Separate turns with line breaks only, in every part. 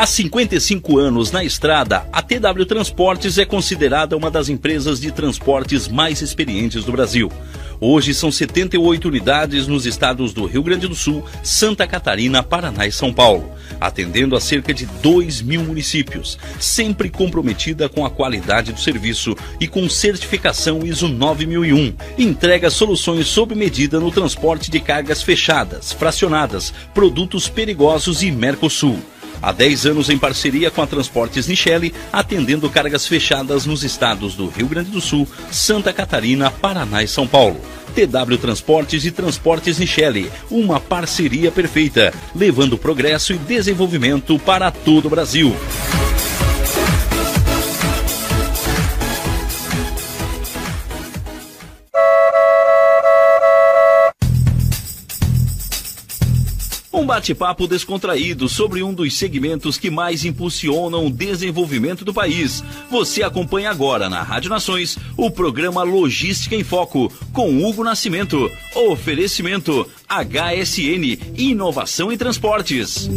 Há 55 anos na estrada, a TW Transportes é considerada uma das empresas de transportes mais experientes do Brasil. Hoje são 78 unidades nos estados do Rio Grande do Sul, Santa Catarina, Paraná e São Paulo, atendendo a cerca de 2 mil municípios, sempre comprometida com a qualidade do serviço e com certificação ISO 9001. Entrega soluções sob medida no transporte de cargas fechadas, fracionadas, produtos perigosos e Mercosul. Há 10 anos em parceria com a Transportes Nichelle, atendendo cargas fechadas nos estados do Rio Grande do Sul, Santa Catarina, Paraná e São Paulo. TW Transportes e Transportes Nichelle, uma parceria perfeita, levando progresso e desenvolvimento para todo o Brasil. Bate-papo descontraído sobre um dos segmentos que mais impulsionam o desenvolvimento do país. Você acompanha agora na Rádio Nações o programa Logística em Foco com Hugo Nascimento. Oferecimento HSN Inovação em Transportes.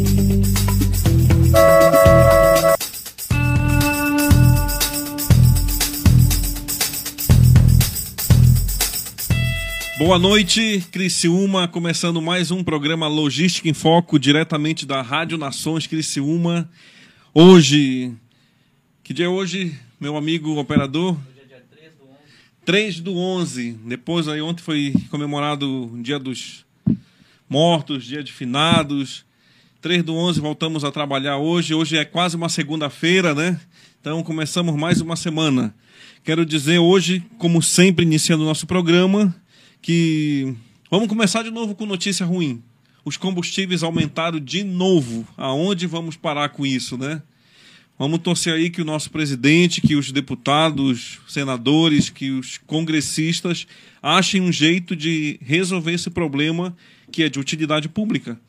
Boa noite, Criciúma, começando mais um programa Logística em Foco, diretamente da Rádio Nações Criciúma. Hoje, que dia é hoje, meu amigo operador? Hoje é dia 3 do 11. 3 do 11. Depois, aí ontem foi comemorado o Dia dos Mortos, Dia de Finados. 3 do 11, voltamos a trabalhar hoje. Hoje é quase uma segunda-feira, né? Então, começamos mais uma semana. Quero dizer hoje, como sempre, iniciando o nosso programa que vamos começar de novo com notícia ruim. Os combustíveis aumentaram de novo. Aonde vamos parar com isso, né? Vamos torcer aí que o nosso presidente, que os deputados, senadores, que os congressistas achem um jeito de resolver esse problema que é de utilidade pública.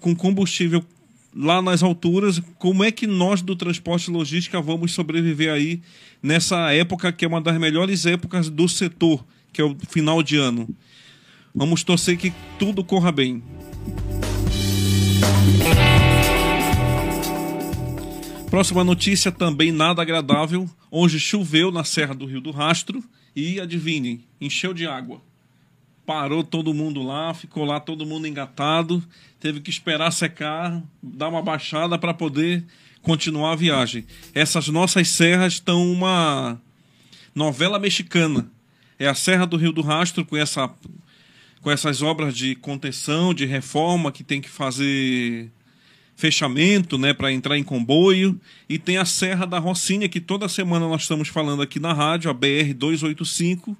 Com combustível lá nas alturas, como é que nós do transporte e logística vamos sobreviver aí nessa época que é uma das melhores épocas do setor? Que é o final de ano. Vamos torcer que tudo corra bem. Próxima notícia também nada agradável. Hoje choveu na Serra do Rio do Rastro e adivinhem, encheu de água. Parou todo mundo lá, ficou lá todo mundo engatado, teve que esperar secar, dar uma baixada para poder continuar a viagem. Essas nossas serras estão uma novela mexicana é a Serra do Rio do Rastro com essa com essas obras de contenção, de reforma que tem que fazer fechamento, né, para entrar em comboio, e tem a Serra da Rocinha que toda semana nós estamos falando aqui na rádio, a BR 285,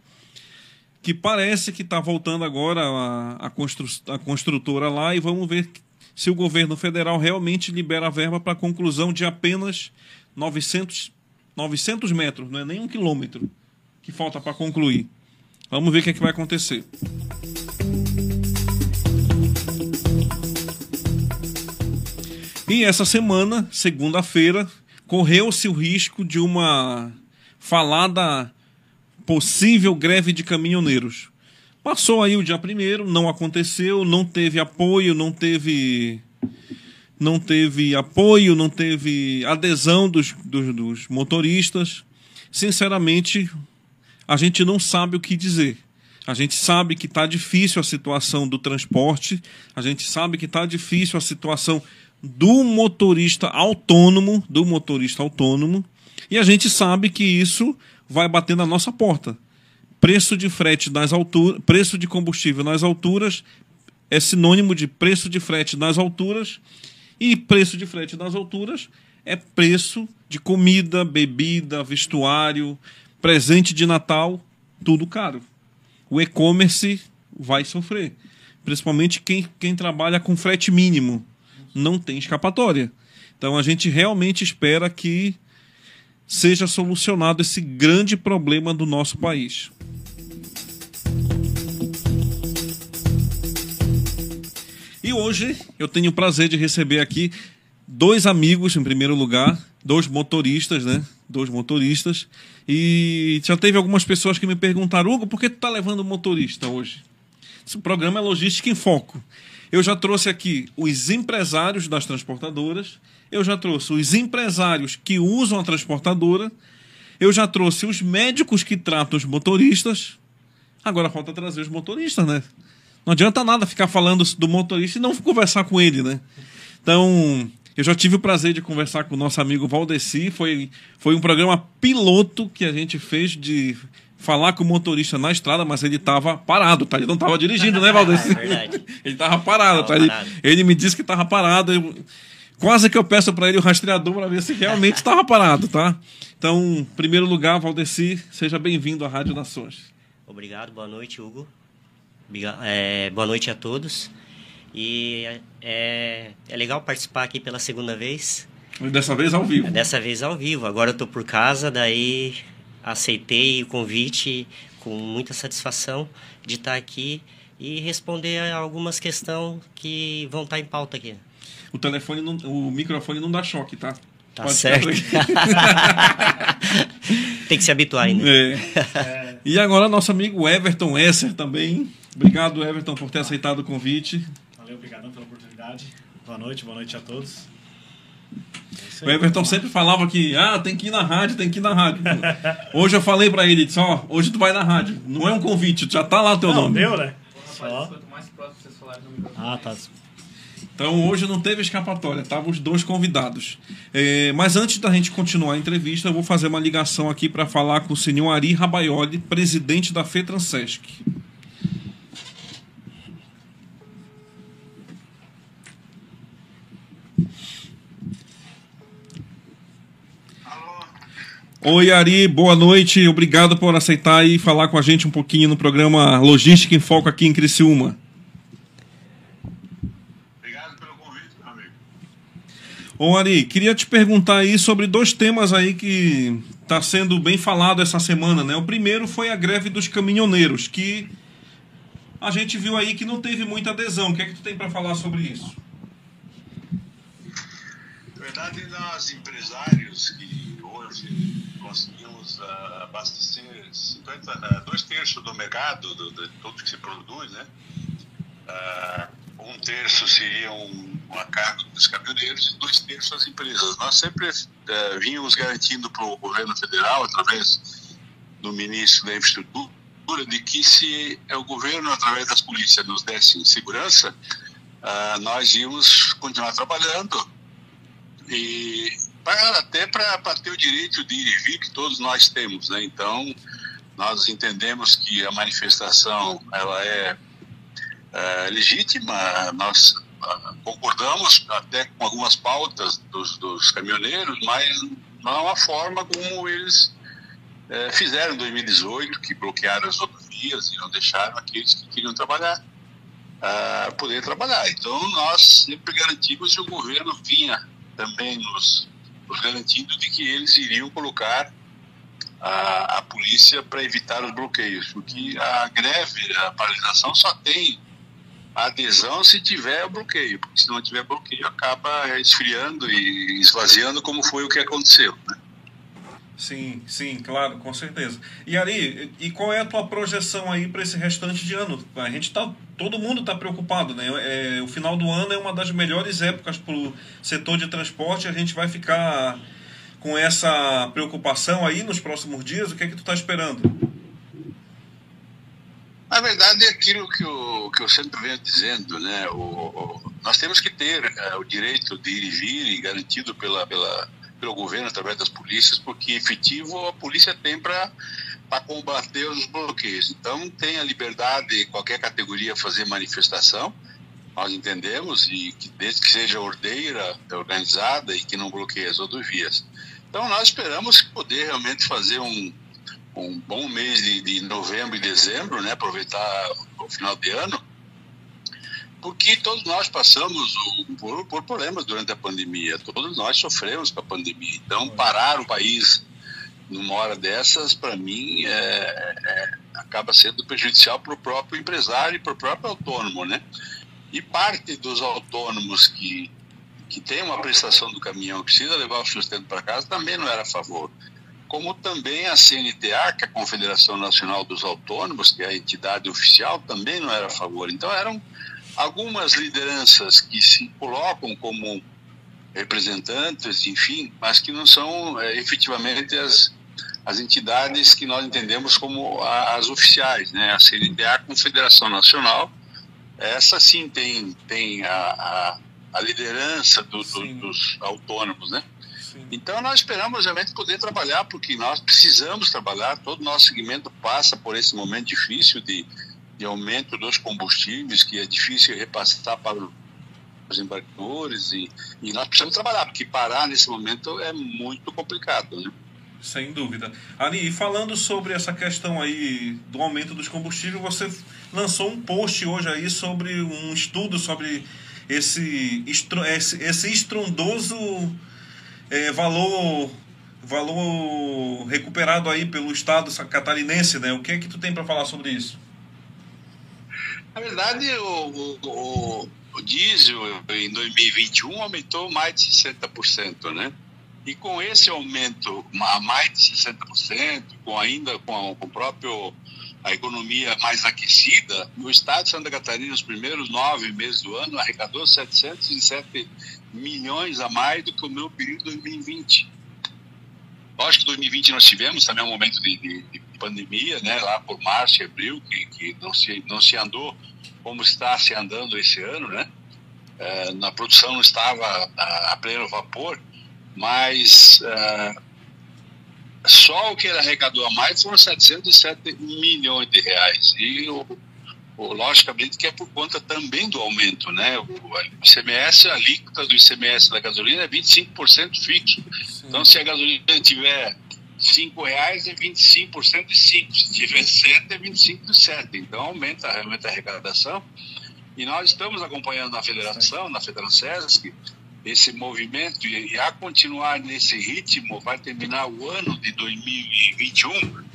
que parece que está voltando agora a, a, constru, a construtora lá e vamos ver se o governo federal realmente libera a verba para conclusão de apenas 900, 900 metros, não é nem um quilômetro que falta para concluir. Vamos ver o que, é que vai acontecer. E essa semana, segunda-feira, correu-se o risco de uma falada possível greve de caminhoneiros. Passou aí o dia primeiro, não aconteceu, não teve apoio, não teve não teve apoio, não teve adesão dos, dos, dos motoristas. Sinceramente, a gente não sabe o que dizer. A gente sabe que está difícil a situação do transporte, a gente sabe que está difícil a situação do motorista autônomo, do motorista autônomo, e a gente sabe que isso vai bater na nossa porta. Preço de frete nas alturas, preço de combustível nas alturas é sinônimo de preço de frete nas alturas e preço de frete nas alturas é preço de comida, bebida, vestuário, presente de Natal, tudo caro. O e-commerce vai sofrer, principalmente quem, quem trabalha com frete mínimo, não tem escapatória. Então a gente realmente espera que seja solucionado esse grande problema do nosso país. E hoje eu tenho o prazer de receber aqui dois amigos, em primeiro lugar, dois motoristas, né? Dois motoristas. E já teve algumas pessoas que me perguntaram, Hugo, por que tu tá levando motorista hoje? Esse programa é Logística em Foco. Eu já trouxe aqui os empresários das transportadoras eu já trouxe os empresários que usam a transportadora, eu já trouxe os médicos que tratam os motoristas. Agora falta trazer os motoristas, né? Não adianta nada ficar falando do motorista e não conversar com ele, né? Então, eu já tive o prazer de conversar com o nosso amigo Valdeci. Foi, foi um programa piloto que a gente fez de falar com o motorista na estrada, mas ele estava parado, tá? Ele não estava dirigindo, né, Valdeci? É verdade. ele estava parado, tá? Ele, ele, me disse que estava parado. Eu, Quase que eu peço para ele o rastreador para ver se realmente estava parado, tá? Então, em primeiro lugar, Valdeci, seja bem-vindo à Rádio Nações.
Obrigado, boa noite, Hugo. É, boa noite a todos. E é, é legal participar aqui pela segunda vez.
Dessa vez ao vivo.
Dessa vez ao vivo. Agora eu estou por casa, daí aceitei o convite com muita satisfação de estar aqui e responder a algumas questões que vão estar em pauta aqui
o telefone, não, o microfone não dá choque, tá?
Tá Pode certo. Tem que se habituar ainda.
É. E agora nosso amigo Everton Esser também. Obrigado, Everton, por ter aceitado o convite.
Valeu, obrigado pela oportunidade. Boa noite, boa noite a todos.
É o Everton sempre falava que ah, tem que ir na rádio, tem que ir na rádio. Hoje eu falei para ele, disse, ó, hoje tu vai na rádio. Não é um convite, já tá lá o teu
não,
nome.
Deu, né?
Só.
Ah, tá.
Então hoje não teve escapatória, estavam os dois convidados. É, mas antes da gente continuar a entrevista, eu vou fazer uma ligação aqui para falar com o senhor Ari Rabaioli, presidente da FETRANSESC. Oi, Ari, boa noite. Obrigado por aceitar e falar com a gente um pouquinho no programa Logística em Foco aqui em Criciúma. Ô Ari, queria te perguntar aí sobre dois temas aí que está sendo bem falado essa semana, né? O primeiro foi a greve dos caminhoneiros, que a gente viu aí que não teve muita adesão. O que é que tu tem para falar sobre isso?
Na verdade, nós empresários que hoje conseguimos uh, abastecer 50, uh, dois terços do mercado, do, de tudo que se produz, né? Uh, um terço seria um, um cargo dos caminhoneiros e dois terços as empresas. Nós sempre uh, vínhamos garantindo para o governo federal, através do ministro da Infraestrutura, de que se é o governo, através das polícias, nos desse segurança, nós íamos continuar trabalhando e até para ter o direito de ir e vir que todos nós temos. Né? Então, nós entendemos que a manifestação ela é é, legítima, nós ah, concordamos até com algumas pautas dos, dos caminhoneiros, mas não a forma como eles é, fizeram em 2018, que bloquearam as rodovias e não deixaram aqueles que queriam trabalhar uh, poder trabalhar. Então, nós sempre garantimos e o governo vinha também nos, garantindo de que eles iriam colocar a, a polícia para evitar os bloqueios, porque a greve, a paralisação só tem adesão se tiver bloqueio, porque se não tiver bloqueio acaba esfriando e esvaziando como foi o que aconteceu. Né?
Sim, sim, claro, com certeza. E Ari, e qual é a tua projeção aí para esse restante de ano? A gente tá, todo mundo está preocupado, né? É, o final do ano é uma das melhores épocas para o setor de transporte. A gente vai ficar com essa preocupação aí nos próximos dias. O que é que tu está esperando?
Na verdade, é aquilo que eu, que eu sempre venho dizendo, né? O, o nós temos que ter é, o direito de ir e vir garantido pela, pela pelo governo através das polícias, porque efetivo a polícia tem para combater os bloqueios. Então tem a liberdade qualquer categoria fazer manifestação, nós entendemos, e que desde que seja ordeira, organizada e que não bloqueie as rodovias. Então nós esperamos poder realmente fazer um, um bom mês de, de novembro e dezembro, né, aproveitar o final de ano, porque todos nós passamos por, por, problemas durante a pandemia, todos nós sofremos com a pandemia. Então, parar o país numa hora dessas, para mim, é, é, acaba sendo prejudicial para o próprio empresário e para o próprio autônomo, né? E parte dos autônomos que, que tem uma prestação do caminhão, precisa levar o sustento para casa, também não era a favor. Como também a CNTA, que é a Confederação Nacional dos Autônomos, que é a entidade oficial, também não era a favor. Então, eram algumas lideranças que se colocam como representantes, enfim, mas que não são é, efetivamente as, as entidades que nós entendemos como a, as oficiais, né? A CNDA, a Confederação Nacional, essa sim tem, tem a, a, a liderança do, do, dos autônomos, né? Sim. Então nós esperamos realmente poder trabalhar, porque nós precisamos trabalhar, todo o nosso segmento passa por esse momento difícil de de aumento dos combustíveis, que é difícil repassar para os embarcadores, e, e nós precisamos trabalhar, porque parar nesse momento é muito complicado. Né?
Sem dúvida. Ari, e falando sobre essa questão aí do aumento dos combustíveis, você lançou um post hoje aí sobre um estudo sobre esse, esse, esse estrondoso é, valor valor recuperado aí pelo Estado catarinense, né? O que é que tu tem para falar sobre isso?
Na verdade, o, o, o diesel em 2021 aumentou mais de 60%, né? E com esse aumento a mais de 60%, com ainda com, com o próprio a economia mais aquecida, o estado de Santa Catarina, nos primeiros nove meses do ano, arrecadou 707 milhões a mais do que o meu período 2020. Lógico que 2020 nós tivemos também um momento de, de, de pandemia, né, lá por março e abril, que, que não, se, não se andou como está se andando esse ano, né? É, na produção não estava a, a pleno vapor, mas é, só o que ele arrecadou a mais foram 707 milhões de reais. E o, o, logicamente que é por conta também do aumento, né? O, ICMS, a alíquota do ICMS da gasolina é 25% fixo. Sim. Então, se a gasolina tiver cinco reais é 25% de 5. Se tiver 7, é 25 de 7. Então aumenta realmente a arrecadação. E nós estamos acompanhando na federação, na Federação esse movimento e a continuar nesse ritmo vai terminar o ano de 2021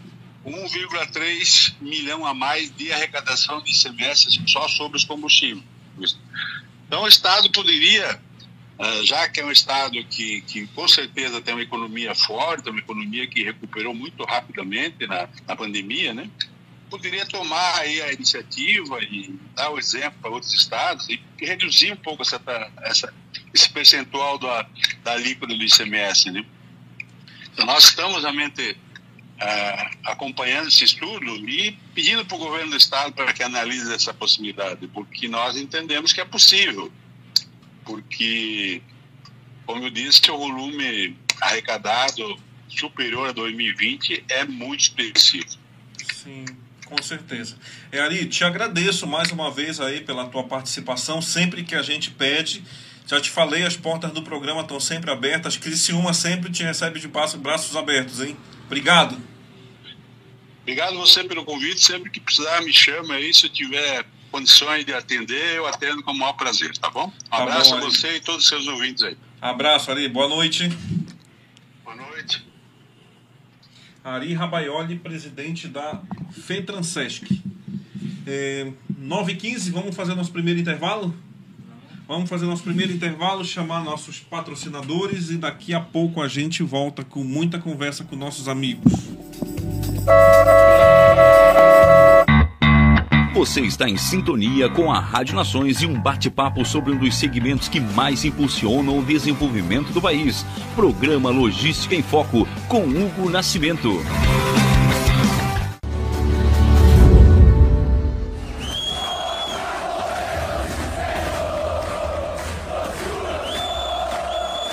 1,3 milhão a mais de arrecadação de ICMS só sobre os combustíveis. Então o Estado poderia já que é um estado que, que com certeza tem uma economia forte, uma economia que recuperou muito rapidamente na, na pandemia, né? poderia tomar aí a iniciativa e dar o exemplo para outros estados e reduzir um pouco essa, essa, esse percentual da, da alíquota do ICMS. Né? Então, nós estamos realmente uh, acompanhando esse estudo e pedindo para o governo do estado para que analise essa possibilidade, porque nós entendemos que é possível porque, como eu disse, o volume arrecadado superior a 2020 é muito expressivo.
Sim, com certeza. É, Ari, te agradeço mais uma vez aí pela tua participação, sempre que a gente pede. Já te falei, as portas do programa estão sempre abertas. Criciúma sempre te recebe de braços abertos, hein? Obrigado.
Obrigado você pelo convite. Sempre que precisar, me chama aí. Se eu tiver condições de atender, eu atendo com o maior prazer, tá bom? Um
tá
abraço
bom,
a você e todos os seus ouvintes aí.
Abraço, Ari. Boa noite.
Boa noite.
Ari Rabaioli, presidente da FETRANSESC. É, 9h15, vamos fazer nosso primeiro intervalo? Vamos fazer nosso primeiro intervalo, chamar nossos patrocinadores e daqui a pouco a gente volta com muita conversa com nossos amigos.
Você está em sintonia com a Rádio Nações e um bate-papo sobre um dos segmentos que mais impulsionam o desenvolvimento do país. Programa Logística em Foco, com Hugo Nascimento.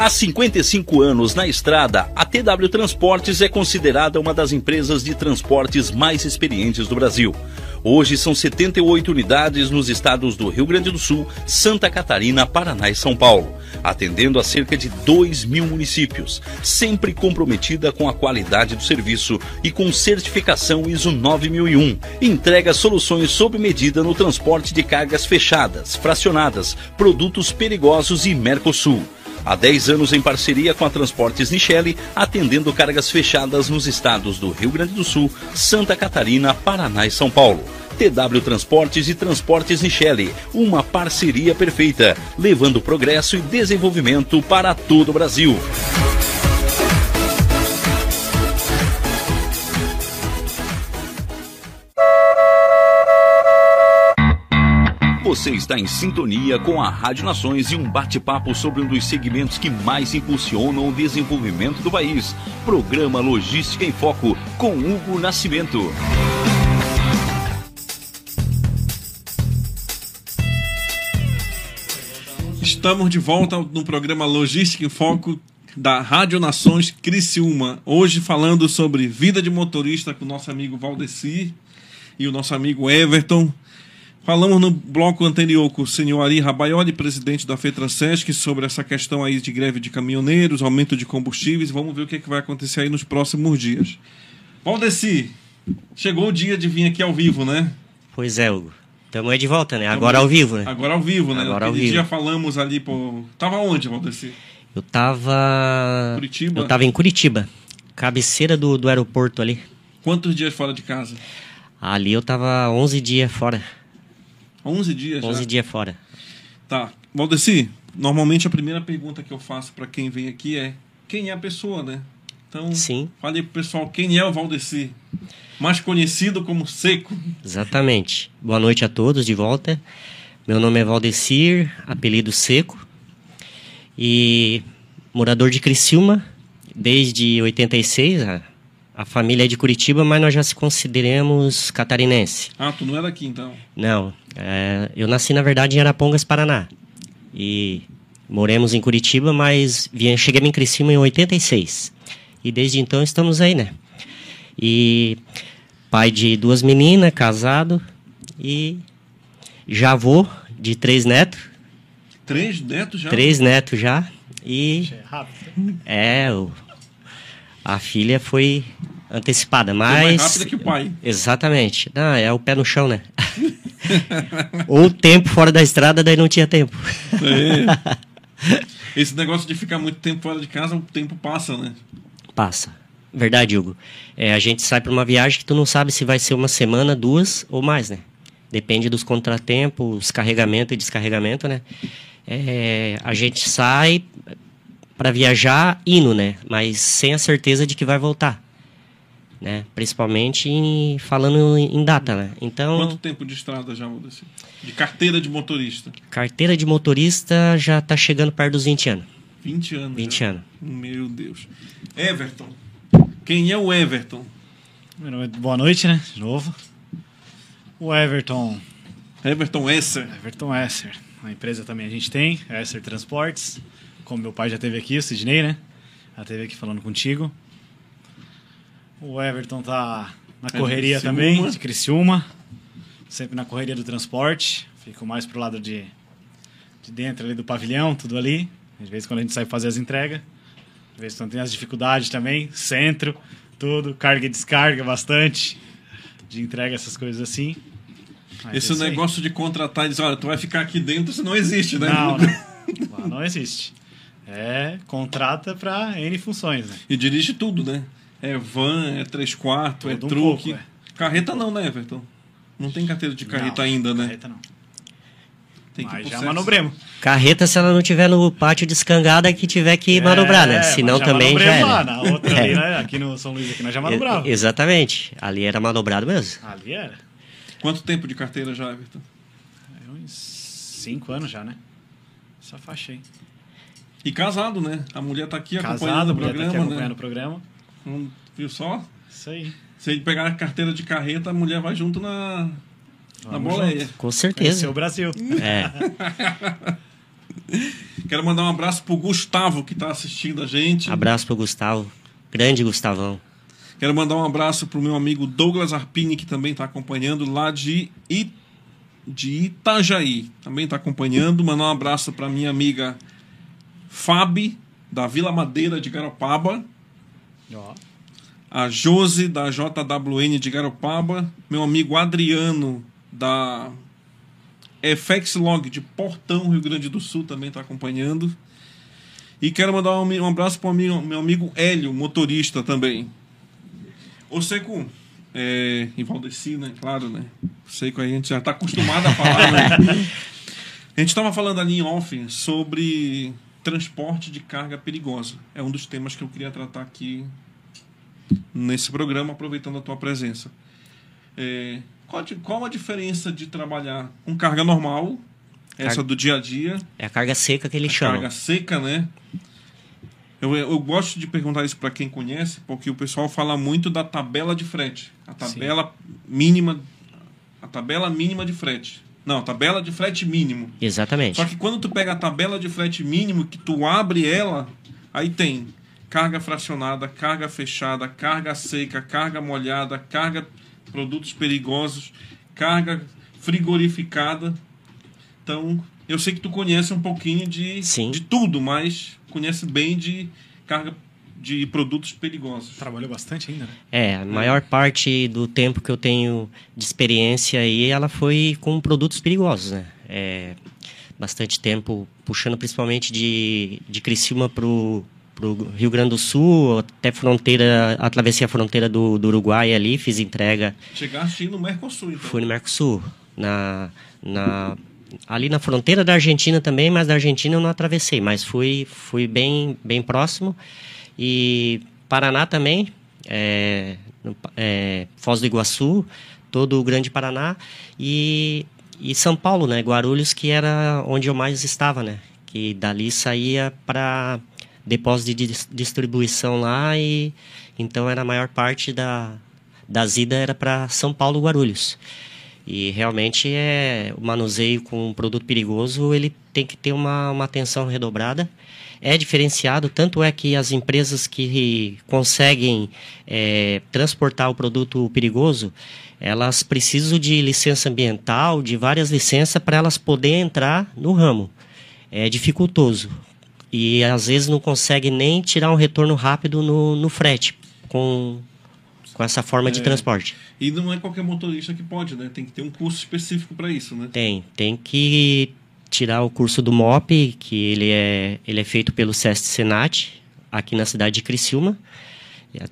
Há 55 anos na estrada, a TW Transportes é considerada uma das empresas de transportes mais experientes do Brasil. Hoje são 78 unidades nos estados do Rio Grande do Sul, Santa Catarina, Paraná e São Paulo, atendendo a cerca de 2 mil municípios, sempre comprometida com a qualidade do serviço e com certificação ISO 9001. Entrega soluções sob medida no transporte de cargas fechadas, fracionadas, produtos perigosos e Mercosul. Há 10 anos em parceria com a Transportes Nichelle, atendendo cargas fechadas nos estados do Rio Grande do Sul, Santa Catarina, Paraná e São Paulo. TW Transportes e Transportes Nichelle, uma parceria perfeita, levando progresso e desenvolvimento para todo o Brasil. Você está em sintonia com a Rádio Nações e um bate-papo sobre um dos segmentos que mais impulsionam o desenvolvimento do país. Programa Logística em Foco, com Hugo Nascimento.
Estamos de volta no programa Logística em Foco da Rádio Nações Criciúma. Hoje falando sobre vida de motorista com o nosso amigo Valdeci e o nosso amigo Everton. Falamos no bloco anterior com o senhor Ari Rabaioli, presidente da FETRASESC, sobre essa questão aí de greve de caminhoneiros, aumento de combustíveis. Vamos ver o que, é que vai acontecer aí nos próximos dias. Valdeci, chegou o dia de vir aqui ao vivo, né?
Pois é, Hugo. Estamos aí de volta, né? Agora ao vivo, né?
Agora ao vivo, né?
Agora ao
Aquele
vivo.
dia falamos ali, pô... Tava onde, Valdeci?
Eu tava...
Curitiba?
Eu tava em Curitiba. Cabeceira do, do aeroporto ali.
Quantos dias fora de casa?
Ali eu tava 11 dias fora.
11 dias
11
já?
dias fora.
Tá. Valdeci, normalmente a primeira pergunta que eu faço para quem vem aqui é quem é a pessoa, né? Então,
Sim.
fale pro pessoal quem é o Valdeci. Mais conhecido como Seco.
Exatamente. Boa noite a todos de volta. Meu nome é Valdecir, apelido Seco. E morador de Criciúma desde 86. A, família é de Curitiba, mas nós já se consideramos catarinense.
Ah, tu não é daqui então?
Não, é, eu nasci na verdade em Arapongas, Paraná. E moremos em Curitiba, mas vim, cheguei em Criciúma em 86. E desde então estamos aí, né? E pai de duas meninas, casado e já avô de três netos.
Três netos já?
Três netos já. E
É rápido.
é, o, a filha foi antecipada,
Foi
mas
mais rápida que o pai.
Exatamente. Não, é o pé no chão, né? Ou tempo fora da estrada, daí não tinha tempo.
É. Esse negócio de ficar muito tempo fora de casa, o tempo passa, né?
Passa. Verdade, Hugo. É, a gente sai para uma viagem que tu não sabe se vai ser uma semana, duas ou mais, né? Depende dos contratempos, carregamento e descarregamento, né? É, a gente sai para viajar indo, né? Mas sem a certeza de que vai voltar. Né? Principalmente em- falando em data, né? Então,
Quanto tempo de estrada já, Valdeci? De carteira de motorista?
carteira de motorista já tá chegando perto dos 20 anos.
20 anos.
20
já.
anos.
Meu Deus. Everton. Quem é o Everton?
Meu nome é- Boa noite, né? De novo. O Everton.
Everton Esser.
Everton Esser. A empresa também a gente tem, Esser Transportes. Como meu pai já teve aqui, o Sidney, né? Já teve aqui falando contigo. O Everton tá na
É de
correria
Criciúma.
também, de Criciúma. Sempre na correria do transporte. Fico mais pro lado de, de dentro ali do pavilhão, tudo ali. De vez em quando a gente sai fazer as entregas. De vez em quando tem as dificuldades também. Centro, tudo. Carga e descarga bastante. De entrega, essas coisas assim. Mas
Esse
é
negócio de contratar e dizer, olha, tu vai ficar aqui dentro, isso não existe, né?
Não, não. Não existe. É, contrata para N funções, né?
E dirige tudo, né? É van, é três quartos, é
um
truque.
pouco,
Carreta não, né, Everton? Não tem carteira de carreta
Não,
ainda, né?
Carreta não.
Tem que
Mas já manobremos.
Carreta, se ela não tiver no pátio descangada, é que tiver que manobrar, né?
É,
Senão
já
também já
manobremos lá,
era.
na outra ali,
É.
né? Aqui no São Luís, aqui nós já manobrava.
Exatamente. Ali era manobrado mesmo.
Ali era.
Quanto tempo de carteira já, Everton?
É uns cinco anos já, né? Essa faixa aí.
E casado, né? A mulher tá aqui acompanhando
Casado,
o
a mulher tá
programa,
aqui acompanhando
né?
o programa.
Hum, Viu só?
Isso aí.
Se ele pegar a carteira de carreta, a mulher vai junto na, na boleia.
junto.
Com certeza.
o Brasil.
É.
Quero mandar um abraço pro Gustavo, que tá assistindo a gente.
Abraço pro Gustavo. Grande Gustavão.
Quero mandar um abraço pro meu amigo Douglas Arpini, que também está acompanhando lá de, I... de Itajaí. Também está acompanhando. Mandar um abraço para minha amiga Fabi, da Vila Madeira de Garopaba.
Ó.
A Josi, da JWN de Garopaba. Meu amigo Adriano, da FX Log de Portão, Rio Grande do Sul, também está acompanhando. E quero mandar um, abraço para o meu amigo Hélio, motorista também. Ô Seco, é, Valdeci, né? Claro, né? Seco aí a gente já está acostumado a falar, né? A gente estava falando ali em off sobre transporte de carga perigosa. É um dos temas que eu queria tratar aqui nesse programa, aproveitando a tua presença. É, qual, qual a diferença de trabalhar com carga normal, essa
Carga-
do dia a dia,
É a carga seca que eles chamam.
carga seca, né? Eu, eu gosto de perguntar isso para quem conhece, porque o pessoal fala muito da tabela de frete. A tabela mínima. A tabela mínima de frete. Não, tabela de frete mínimo.
Exatamente.
Só que quando tu pega a tabela de frete mínimo, que tu abre ela, aí tem carga fracionada, carga fechada, carga seca, carga molhada, carga produtos perigosos, carga frigorificada. Então, eu sei que tu conhece um pouquinho de,
Sim.
de tudo, mas conhece bem de carga de produtos perigosos.
Trabalhou bastante ainda, né?
É, a maior parte do tempo que eu tenho de experiência aí, ela foi com produtos perigosos, né? É, bastante tempo puxando principalmente de, de Criciúma pro, pro Rio Grande do Sul, até fronteira, atravessei a fronteira do, do Uruguai ali, fiz entrega.
Chegaste no Mercosul, então.
Fui no Mercosul, na, na, ali na fronteira da Argentina também, mas da Argentina eu não atravessei, mas fui, fui bem, bem próximo. E Paraná também, é, é, Foz do Iguaçu, todo o Grande Paraná. E, e São Paulo, né, Guarulhos, que era onde eu mais estava, né, que dali saía para depósito de distribuição lá e então era a maior parte da das idas era para São Paulo Guarulhos e realmente é o manuseio com um produto perigoso ele tem que ter uma, uma atenção redobrada. É diferenciado tanto é que as empresas que conseguem é, transportar o produto perigoso elas precisam de licença ambiental de várias licenças para elas poderem entrar no ramo. É dificultoso. E às vezes não consegue nem tirar um retorno rápido no, no frete com, com essa forma é. de transporte.
E não é qualquer motorista que pode, né? Tem que ter um curso específico para isso, né?
Tem, tem que tirar o curso do MOP, que ele é, ele é feito pelo SEST Senat, aqui na cidade de Criciúma.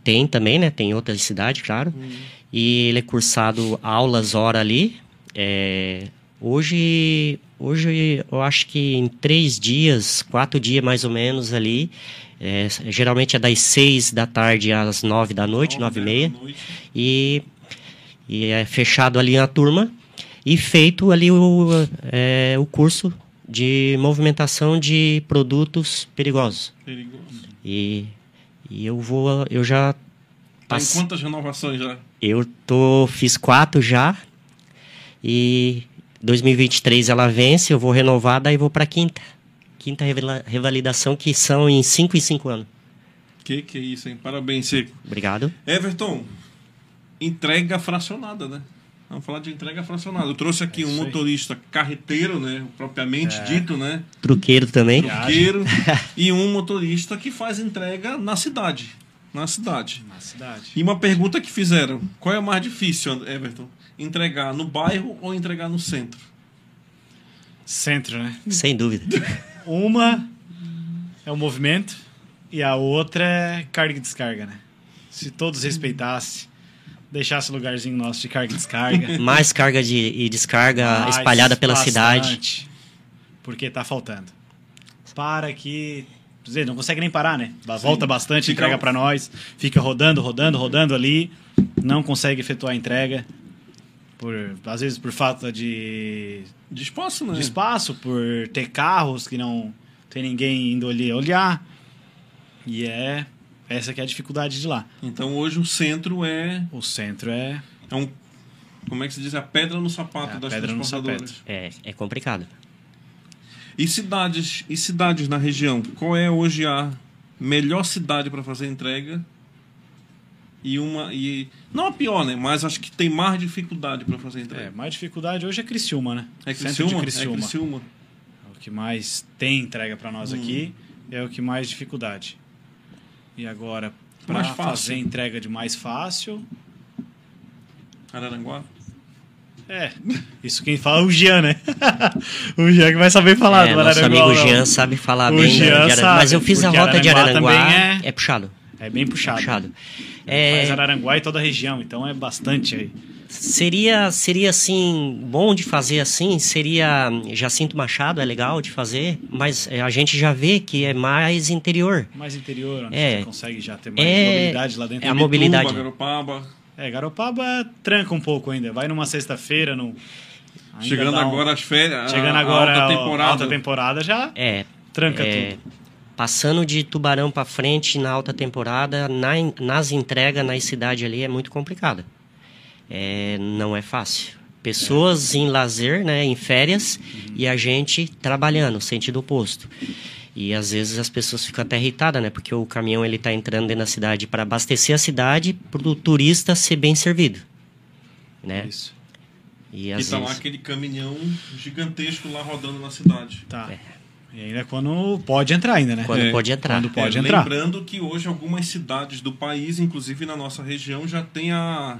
Tem também, né? Tem outras cidades, claro. Hum. E ele é cursado aulas hora ali. É, hoje Hoje eu acho que em três dias, quatro dias mais ou menos ali, é, geralmente é das seis da tarde às nove da noite, nove, nove e meia, e, e é fechado ali a turma e feito ali o, é, o curso de movimentação de produtos perigosos. Perigoso. E, e eu vou, eu já
Tá em quantas renovações já?
Eu tô, fiz quatro já. E 2023 ela vence, eu vou renovar, daí vou para quinta. Quinta revalidação, que são em 5 e 5 anos.
Que que é isso, hein? Parabéns, Seco.
Obrigado.
Everton, entrega fracionada, né? Vamos falar de entrega fracionada. Eu trouxe aqui é um motorista aí. carreteiro, né? Propriamente é. dito, né?
Truqueiro também.
Truqueiro. e um motorista que faz entrega na cidade. Na cidade.
Na cidade.
E uma pergunta que fizeram: qual é o mais difícil, Everton? entregar no bairro ou entregar no centro?
Centro, né?
Sem dúvida.
Uma é o movimento e a outra é carga e descarga, né? Se todos respeitassem, deixasse lugarzinho nosso de carga e descarga.
Mais carga de, e descarga Mais, espalhada pela bastante, cidade.
Porque tá faltando. Para que dizer, não consegue nem parar, né? Volta Sim, bastante, entrega para nós, fica rodando, rodando, rodando ali, não consegue efetuar a entrega por às vezes por falta de
de espaço, né?
De espaço, por ter carros que não tem ninguém indo ali olhar. E é essa que é a dificuldade de lá.
Então hoje o centro é
o centro é
é um como é que se diz? A pedra no sapato é das pedra transportadoras.
É, é complicado.
E cidades, e cidades na região, qual é hoje a melhor cidade para fazer entrega e uma e não a pior, né? Mas acho que tem mais dificuldade para fazer entrega.
É, mais dificuldade hoje é Criciúma, né?
É Criciúma, Criciúma. É Criciúma.
É o que mais tem entrega para nós hum. aqui, é o que mais dificuldade. E agora para fazer entrega de mais fácil,
Araranguá.
É, isso quem fala é o Jean, né? o Jean que vai saber falar
é,
do
Nosso amigo Jean sabe falar o bem Jean de Sabe, Mas eu fiz a rota de Araranguá, é... é puxado.
É bem puxado.
É puxado.
É... Faz Araranguá e toda a região, então é bastante aí.
Seria, seria assim, bom de fazer assim, seria Jacinto Machado, é legal de fazer, mas a gente já vê que é mais interior.
Mais interior, onde
é,
você consegue já ter mais é, mobilidade lá dentro.
É a mobilidade.
Garopaba.
É, Garopaba tranca um pouco ainda, vai numa sexta-feira, no...
Chegando um... agora as férias,
Chegando agora a alta temporada. alta temporada já
é,
tranca
é,
tudo.
Passando de Tubarão para frente na alta temporada, na, nas entregas na cidade ali é muito complicado. É, não é fácil. Pessoas é. em lazer, né, em férias, uhum. e a gente trabalhando, sentido oposto. E às vezes as pessoas ficam até irritadas, né? Porque o caminhão ele está entrando dentro da cidade para abastecer a cidade, para o turista ser bem servido, né?
Isso. E, às e tá vezes... lá aquele caminhão gigantesco lá rodando na cidade.
Tá. É. E ainda quando pode entrar ainda, né?
Quando é, pode entrar.
Quando pode é, entrar.
Lembrando que hoje algumas cidades do país, inclusive na nossa região, já tem a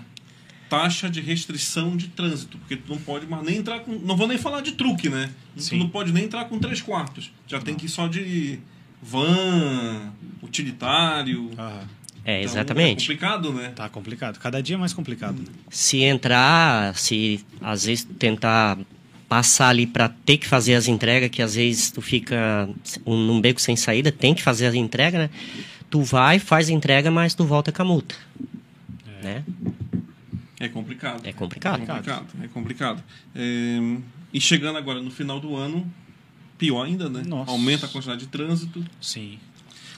taxa de restrição de trânsito, porque tu não pode mais nem entrar com, não vou nem falar de truque, né? Sim. Tu não pode nem entrar com três quartos. Já não. tem que ir só de van, utilitário.
Ah,
É,
Então,
exatamente.
É complicado, né?
tá complicado. Cada dia é mais complicado.
se entrar, se às vezes tentar passar ali para ter que fazer as entregas, que às vezes tu fica um- num beco sem saída, tem que fazer as entregas, né? Tu vai, faz a entrega, mas tu volta com a multa. Né?
É complicado.
É complicado.
É complicado. É complicado. É, E chegando agora no final do ano, pior ainda, né?
Nossa.
Aumenta a quantidade de trânsito.
Sim.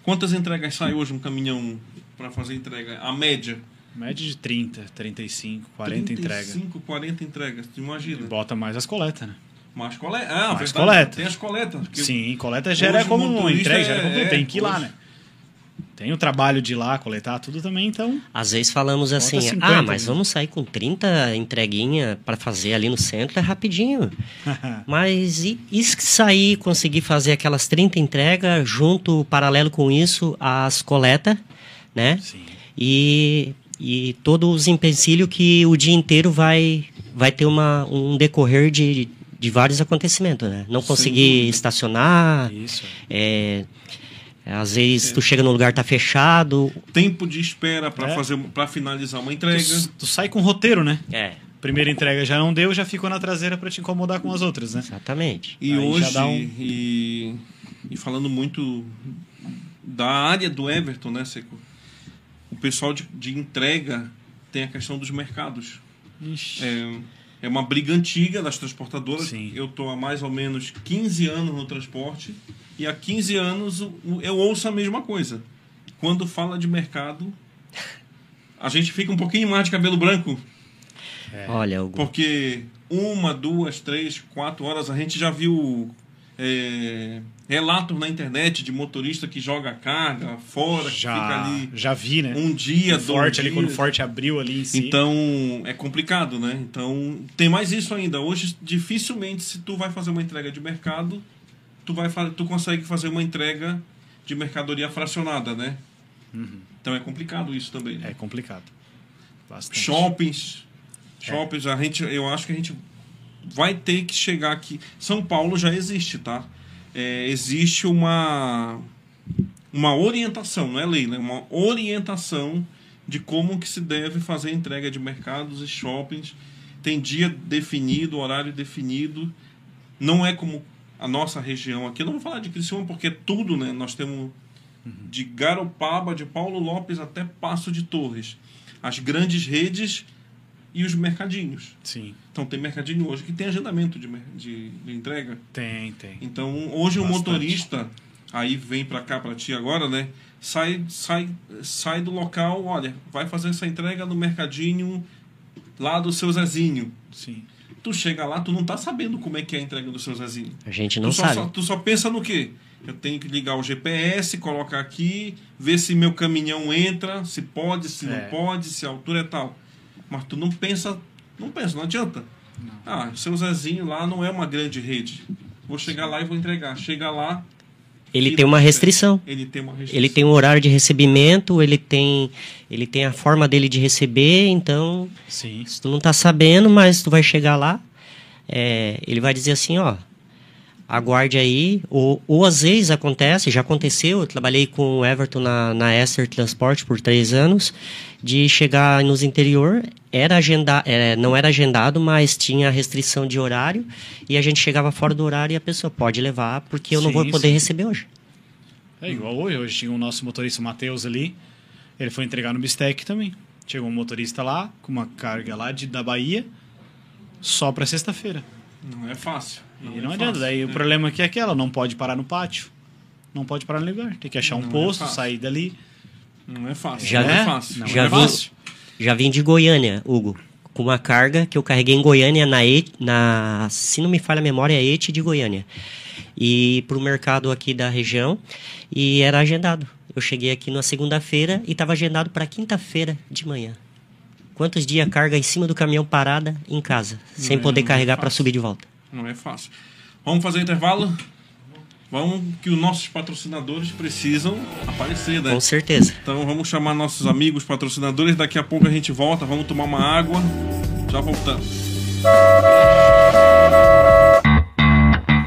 Quantas entregas sai hoje um caminhão para fazer entrega? A média?
Média de 30, 35, 40 entregas.
35, 40 entregas. Tu imagina?
Bota mais as coletas, né?
Mais coleta. Ah,
Mais
verdade,
coleta.
Tem as coletas.
Sim, coleta gera
o
como
motorista
entrega, gera como
é-
tem que ir lá,
hoje-
né? Tem o trabalho de ir lá, coletar tudo também, então.
Às vezes falamos assim,
50
ah, mas
né?
vamos sair com 30 entreguinha para fazer ali no centro, é rapidinho. Mas e, e se sair, conseguir fazer aquelas 30 entregas, junto, paralelo com isso, as coletas, né?
Sim.
E, e todos os empecilhos que o dia inteiro vai, vai ter uma, um decorrer de, de vários acontecimentos, né? Não conseguir estacionar,
Isso.
é, às vezes tu chega num lugar tá fechado.
Tempo de espera para
É.
fazer, para finalizar uma entrega.
Tu, tu sai com roteiro, né?
É,
Primeira entrega já não deu, já ficou na traseira pra te incomodar com as outras, né?
exatamente.
E
Aí
hoje,
um-
e, e falando muito da área do Everton, né, Seco? O pessoal de, de entrega tem a questão dos mercados.
Ixi.
É, é uma briga antiga das transportadoras.
Sim.
Eu estou há mais ou menos 15 anos no transporte e há 15 anos eu ouço a mesma coisa. Quando fala de mercado, a gente fica um pouquinho mais de cabelo branco.
Olha, o
Porque uma, duas, três, quatro horas a gente já viu é, relatos na internet de motorista que joga carga fora, que fica
Já,
ali
já vi, né?
um dia, dois
forte ali, quando o
dias.
forte abriu ali em si.
Então é complicado, né? Então tem mais isso ainda. Hoje dificilmente se tu vai fazer uma entrega de mercado, tu vai tu consegue fazer uma entrega de mercadoria fracionada, né? Então é complicado isso também. né?
É complicado. Bastante.
Shoppings,
É.
shoppings, a gente, eu acho que a gente vai ter que chegar aqui. São Paulo já existe, tá? É, existe uma uma orientação, não é lei, né? Uma orientação de como que se deve fazer a entrega de mercados e shoppings. Tem dia definido, horário definido. Não é como a nossa região aqui. Eu não vou falar de Criciúma porque é tudo, né? Nós temos de Garopaba, de Paulo Lopes até Passo de Torres. As grandes redes e os mercadinhos.
Sim,
Então tem mercadinho hoje que tem agendamento de, de, de entrega.
tem, tem.
Então hoje o
Bastante.
motorista aí vem para cá para ti agora, né? Sai, sai, sai do local, olha, vai fazer essa entrega no mercadinho lá do seu Zezinho.
Sim.
Tu chega lá, tu não tá sabendo como é que é a entrega do seu Zezinho.
A gente não
tu, só,
sabe.
só- tu só pensa no quê? Eu tenho que ligar o GPS, colocar aqui, ver se meu caminhão entra, se pode, se
É.
não pode, se a altura é tal. Mas tu não pensa, não pensa, não adianta. Ah, seu Zezinho lá não é uma grande rede. Vou chegar lá e vou entregar. Chega lá,
Ele tem uma
não-
restrição.
Ele tem uma restrição.
Ele tem um horário de recebimento, ele tem, ele tem a forma dele de receber, então
Sim.
se tu não tá sabendo, mas tu vai chegar lá, é, ele vai dizer assim, ó, aguarde aí, ou, ou às vezes acontece, já aconteceu, eu trabalhei com o Everton na, na Esther Transport por três anos, de chegar nos interior, era agenda, é, não era agendado, mas tinha restrição de horário, e a gente chegava fora do horário e a pessoa pode levar, porque eu não
Sim,
vou poder
sim.
receber hoje.
É igual hoje. Hoje tinha o nosso motorista Matheus ali. Ele foi entregar no Bistec também. Chegou um motorista lá, com uma carga lá de, da Bahia, só pra sexta-feira.
Não é fácil.
E
é
não adianta.
fácil.
Daí
É.
o problema aqui é aquela, não pode parar no pátio. Não pode parar no lugar. Tem que achar um
Não é
posto,
fácil.
sair dali.
Não é fácil.
Já
não
é?
é fácil.
Não
já
é
vi,
fácil.
já vim de Goiânia, Hugo, com uma carga que eu carreguei em Goiânia na, na se não me falha a memória, é ETE de Goiânia. E para o mercado aqui da região e era agendado. Eu cheguei aqui na segunda-feira e estava agendado para quinta-feira de manhã. Quantos dias a carga em cima do caminhão parada em casa, sem
é-
poder
não é
carregar para subir de volta?
Não é fácil. Vamos fazer intervalo? Vamos que os nossos patrocinadores precisam aparecer, né?
Com certeza.
Então vamos chamar nossos amigos patrocinadores. Daqui a pouco a gente volta. Vamos tomar uma água. Já voltamos.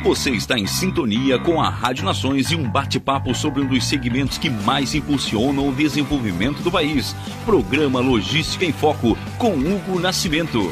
Você está em sintonia com a Rádio Nações e um bate-papo sobre um dos segmentos que mais impulsionam o desenvolvimento do país. Programa Logística em Foco com Hugo Nascimento.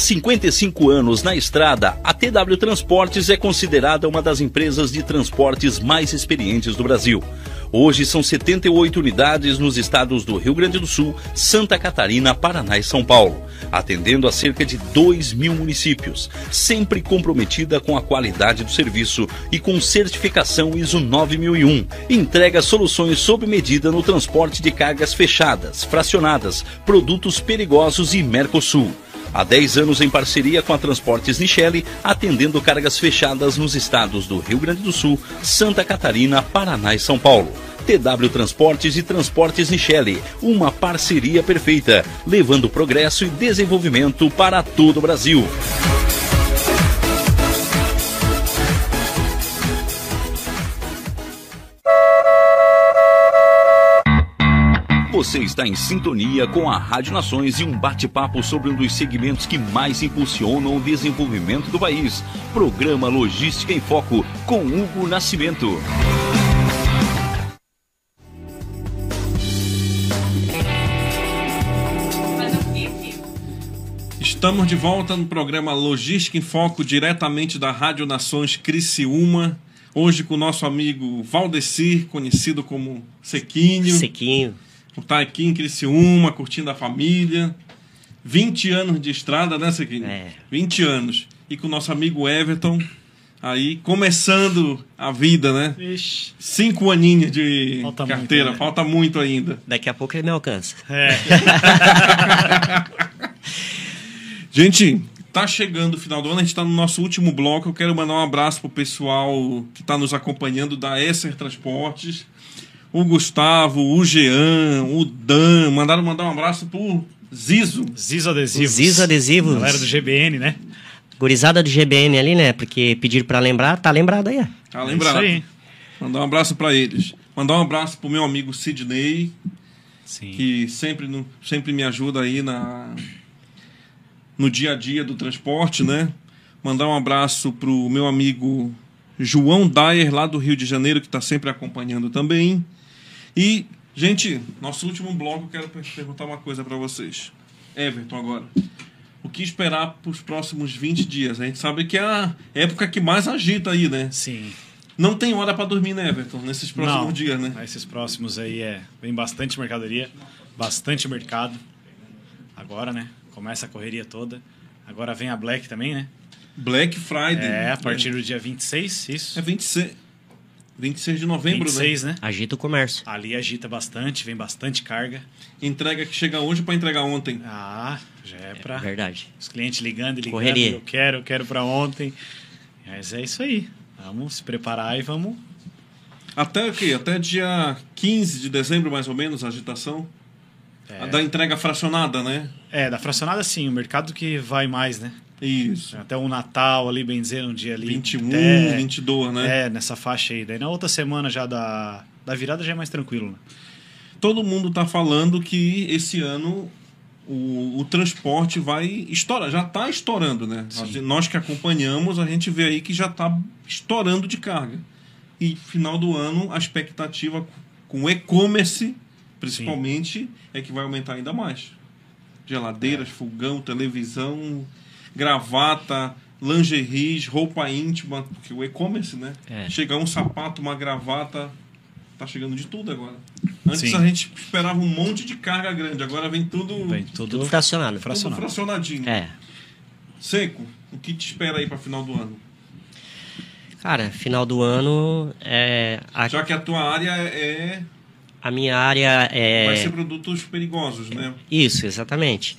55 anos na estrada, a TW Transportes é considerada uma das empresas de transportes mais experientes do Brasil. Hoje são 78 unidades nos estados do Rio Grande do Sul, Santa Catarina, Paraná e São Paulo, atendendo a cerca de 2 mil municípios, sempre comprometida com a qualidade do serviço e com certificação ISO 9001. Entrega soluções sob medida no transporte de cargas fechadas, fracionadas, produtos perigosos e Mercosul. Há 10 anos em parceria com a Transportes Nichelle, atendendo cargas fechadas nos estados do Rio Grande do Sul, Santa Catarina, Paraná e São Paulo. TW Transportes e Transportes Nichelle, uma parceria perfeita, levando progresso e desenvolvimento para todo o Brasil. Você está em sintonia com a Rádio Nações e um bate-papo sobre um dos segmentos que mais impulsionam o desenvolvimento do país. Programa Logística em Foco com Hugo Nascimento.
Estamos de volta no programa Logística em Foco, diretamente da Rádio Nações Criciúma. Hoje com o nosso amigo Valdecir, conhecido como Sequinho.
Sequinho.
Por estar aqui em Criciúma, curtindo a família. 20 anos de estrada, né, Sequinho?
É.
20 anos. E com o nosso amigo Everton, aí começando a vida, né?
Ixi.
Cinco aninhos de
Falta muito,
carteira,
né?
falta muito ainda.
Daqui a pouco ele me alcança.
É.
Gente, tá chegando o final do ano, a gente tá no nosso último bloco. Eu quero mandar um abraço pro pessoal que tá nos acompanhando da Esser Transportes. O Gustavo, o Jean, o Dan. Mandaram mandar um abraço pro Zizo.
Zizo Adesivos.
Zizo Adesivos.
Galera do GBN, né?
Gurizada do GBN ali, né? Porque pediram pra lembrar, tá lembrado aí. ó.
Tá lembrado?
É isso aí.
Mandar um abraço para eles. Mandar um abraço pro meu amigo Sidney,
Sim.
que sempre, no- sempre me ajuda aí na, no dia a dia do transporte, né? Mandar um abraço pro meu amigo João Dyer, lá do Rio de Janeiro, que está sempre acompanhando também. E, gente, nosso último bloco, eu quero per- perguntar uma coisa para vocês. Everton, agora. O que esperar para os próximos 20 dias? A gente sabe que é a época que mais agita aí, né?
Sim.
Não tem hora para dormir, né, Everton? Nesses próximos
Não,
dias, né?
Esses próximos aí é. Vem bastante mercadoria, bastante mercado. Agora, né? Começa a correria toda. Agora vem a Black também, né?
Black Friday.
É, a partir do dia 26, isso.
É 26, 26 de novembro,
26,
né?
né?
Agita o comércio.
Ali agita bastante, vem bastante carga.
Entrega que chega hoje para entregar ontem.
Ah, já é pra.
Verdade.
Os clientes ligando e ligando.
Correria.
Eu quero, eu quero pra ontem. Mas é isso aí. Vamos se preparar e vamos.
Até o quê? Até dia 15 de dezembro, mais ou menos, a agitação.
É.
A da entrega fracionada, né?
É, da fracionada sim, o mercado que vai mais, né?
Isso.
Até o Natal ali, bem dizer, um dia ali.
21,
até-
22, né?
É, nessa faixa aí. Daí na outra semana já da, da virada já é mais tranquilo, né?
Todo mundo tá falando que esse ano o, o transporte vai estourar. Já está estourando, né?
Sim.
Nós que acompanhamos, a gente vê aí que já está estourando de carga. E final do ano, a expectativa com o e-commerce, principalmente, é que vai aumentar ainda mais. Geladeiras,
É.
fogão, televisão, gravata, lingeries, roupa íntima, porque o e-commerce, né?
É.
Chegar um sapato, uma gravata, tá chegando de tudo agora. Antes
Sim.
a gente esperava um monte de carga grande, agora vem tudo,
Vem tudo,
Tudo fracionado.
tudo
fracionado.
fracionadinho.
É.
Seco, o que te espera aí para final do ano?
Cara, final do ano, é, a,
Já que a tua área é
a minha área é.
vai ser produtos perigosos, né?
Isso, exatamente.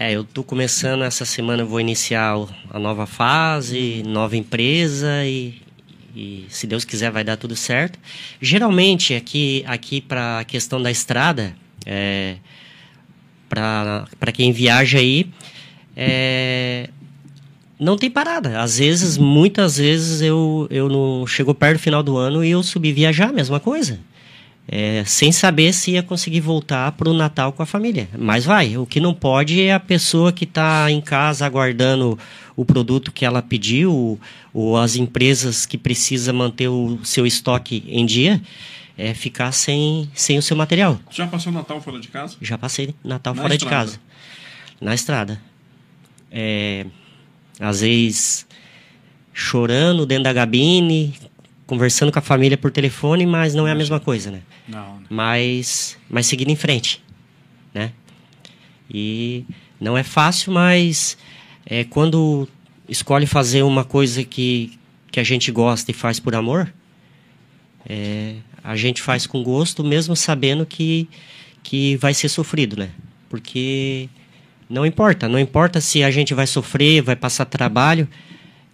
É, eu tô começando essa semana, vou iniciar a nova fase, nova empresa e, e se Deus quiser vai dar tudo certo. Geralmente aqui aqui para a questão da estrada, é, para quem viaja aí, é, não tem parada. Às vezes, muitas vezes eu eu não chegou perto do final do ano e eu subi viajar, mesma coisa. É, sem saber se ia conseguir voltar para o Natal com a família. Mas vai, o que não pode é a pessoa que está em casa aguardando o produto que ela pediu, ou as empresas que precisam manter o seu estoque em dia, é ficar sem, sem o seu material.
Já passou Natal fora de casa?
Já passei Natal
Na
fora
estrada.
de casa. Na estrada. É, às vezes chorando dentro da cabine, conversando com a família por telefone, mas não é a mesma coisa, né?
Não, né?
mas, mas seguindo em frente, né? E não é fácil, mas é, quando escolhe fazer uma coisa que, que a gente gosta e faz por amor, é, a gente faz com gosto, mesmo sabendo que, que vai ser sofrido, né? Porque não importa, não importa se a gente vai sofrer, vai passar trabalho,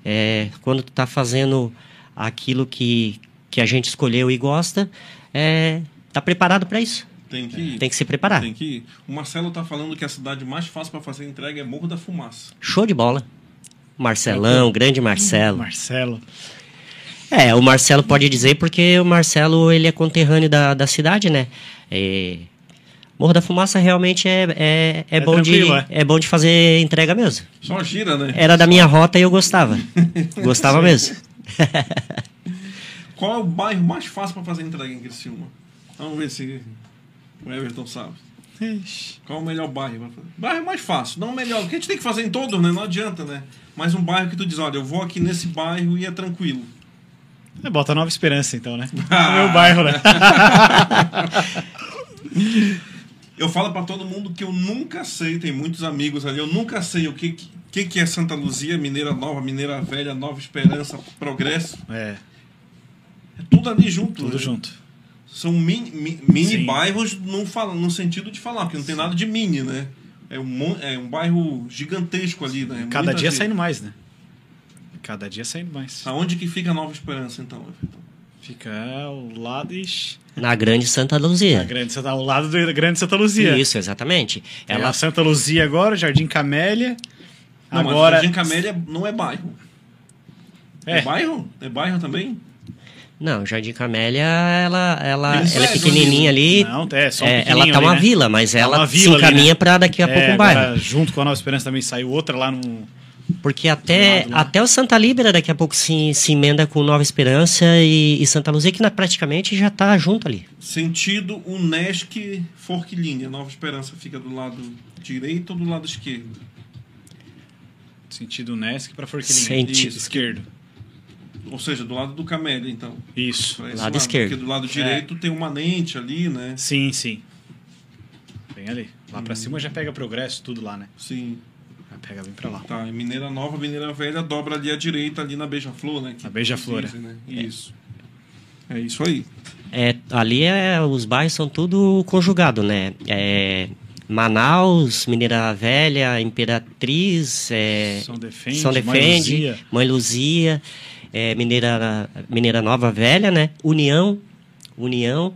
é, quando tu tá fazendo aquilo que, que a gente escolheu e gosta, é, tá preparado para isso.
Tem que ir.
Tem que se preparar.
Tem que ir. O Marcelo tá falando que a cidade mais fácil para fazer entrega é Morro da Fumaça.
Show de bola. Marcelão, grande Marcelo.
Marcelo.
É, o Marcelo pode dizer porque o Marcelo ele é conterrâneo da, da cidade, né? É, Morro da Fumaça realmente é, é, é,
É
bom de,
é.
é bom de fazer entrega mesmo.
Só gira, né?
Era da minha rota e eu gostava. Gostava mesmo.
Qual é o bairro mais fácil para fazer entrega em Criciúma? Vamos ver se o Everton sabe. Qual é o melhor bairro? pra fazer? Bairro mais fácil, não o melhor. Porque a gente tem que fazer em todos, né? Não adianta, né? Mas um bairro que tu diz, olha, eu vou aqui nesse bairro e é tranquilo.
É, bota Nova Esperança, então, né? No meu bairro, né?
Eu falo para todo mundo que eu nunca sei, tem muitos amigos ali, eu nunca sei o que, que, que é Santa Luzia, Mineira Nova, Mineira Velha, Nova Esperança, Progresso.
É,
É tudo ali junto.
tudo
né?
junto.
São mini, mi- mini bairros no, fala- no sentido de falar, porque não tem nada de mini, né? É um, é um bairro gigantesco ali, né?
Cada
Muita
dia
gente.
saindo mais, né? Cada dia saindo mais.
Aonde que fica a Nova Esperança, então, Everton?
Fica ao lado. Ixi,
Na Grande Santa Luzia.
grande, Santa- ao lado da Grande Santa Luzia.
Isso, exatamente.
Ela
Ela,
Santa Luzia agora, Jardim Camélia.
Não,
agora.
mas Jardim Camélia não é bairro. É.
É.
bairro? É bairro também?
não, Jardim Camélia, ela, ela, ela é
fazem
pequenininha ali.
Não, é só um
É, ela tá
ali,
uma
né?
vila, mas
Tá
ela
uma
se
vila ali,
encaminha
né?
pra daqui a pouco
É,
um bairro.
agora, junto com a Nova Esperança também saiu outra lá no,
Porque até, até o Santa Líbera daqui a pouco se, se emenda com Nova Esperança e, e Santa Luzia, que na, praticamente já está junto ali.
Sentido Unesc Forquilinha. Nova Esperança fica do lado direito ou do lado esquerdo?
Sentido Nesc para Forquilinha.
Senti-
Isso, esquerdo.
Ou seja, do lado do Camélia, então.
Isso.
Esse
Lado esquerdo.
Porque do lado direito tem uma manente ali, né?
Sim, sim. Bem ali. Lá pra cima já pega progresso, tudo lá, né?
Sim.
Já pega bem pra lá.
Tá, Mineira Nova, Mineira Velha dobra ali à direita, ali na Beija-Flor, né? Que
Na Beija-Flor,
né? Isso. É isso aí.
É, ali é, os bairros são tudo conjugado, né? É, Manaus, Mineira Velha, Imperatriz, é,
São Defende,
São
Mãe
Defende,
Luzia.
Mãe Luzia, é, Mineira, Mineira Nova Velha, né? União, União,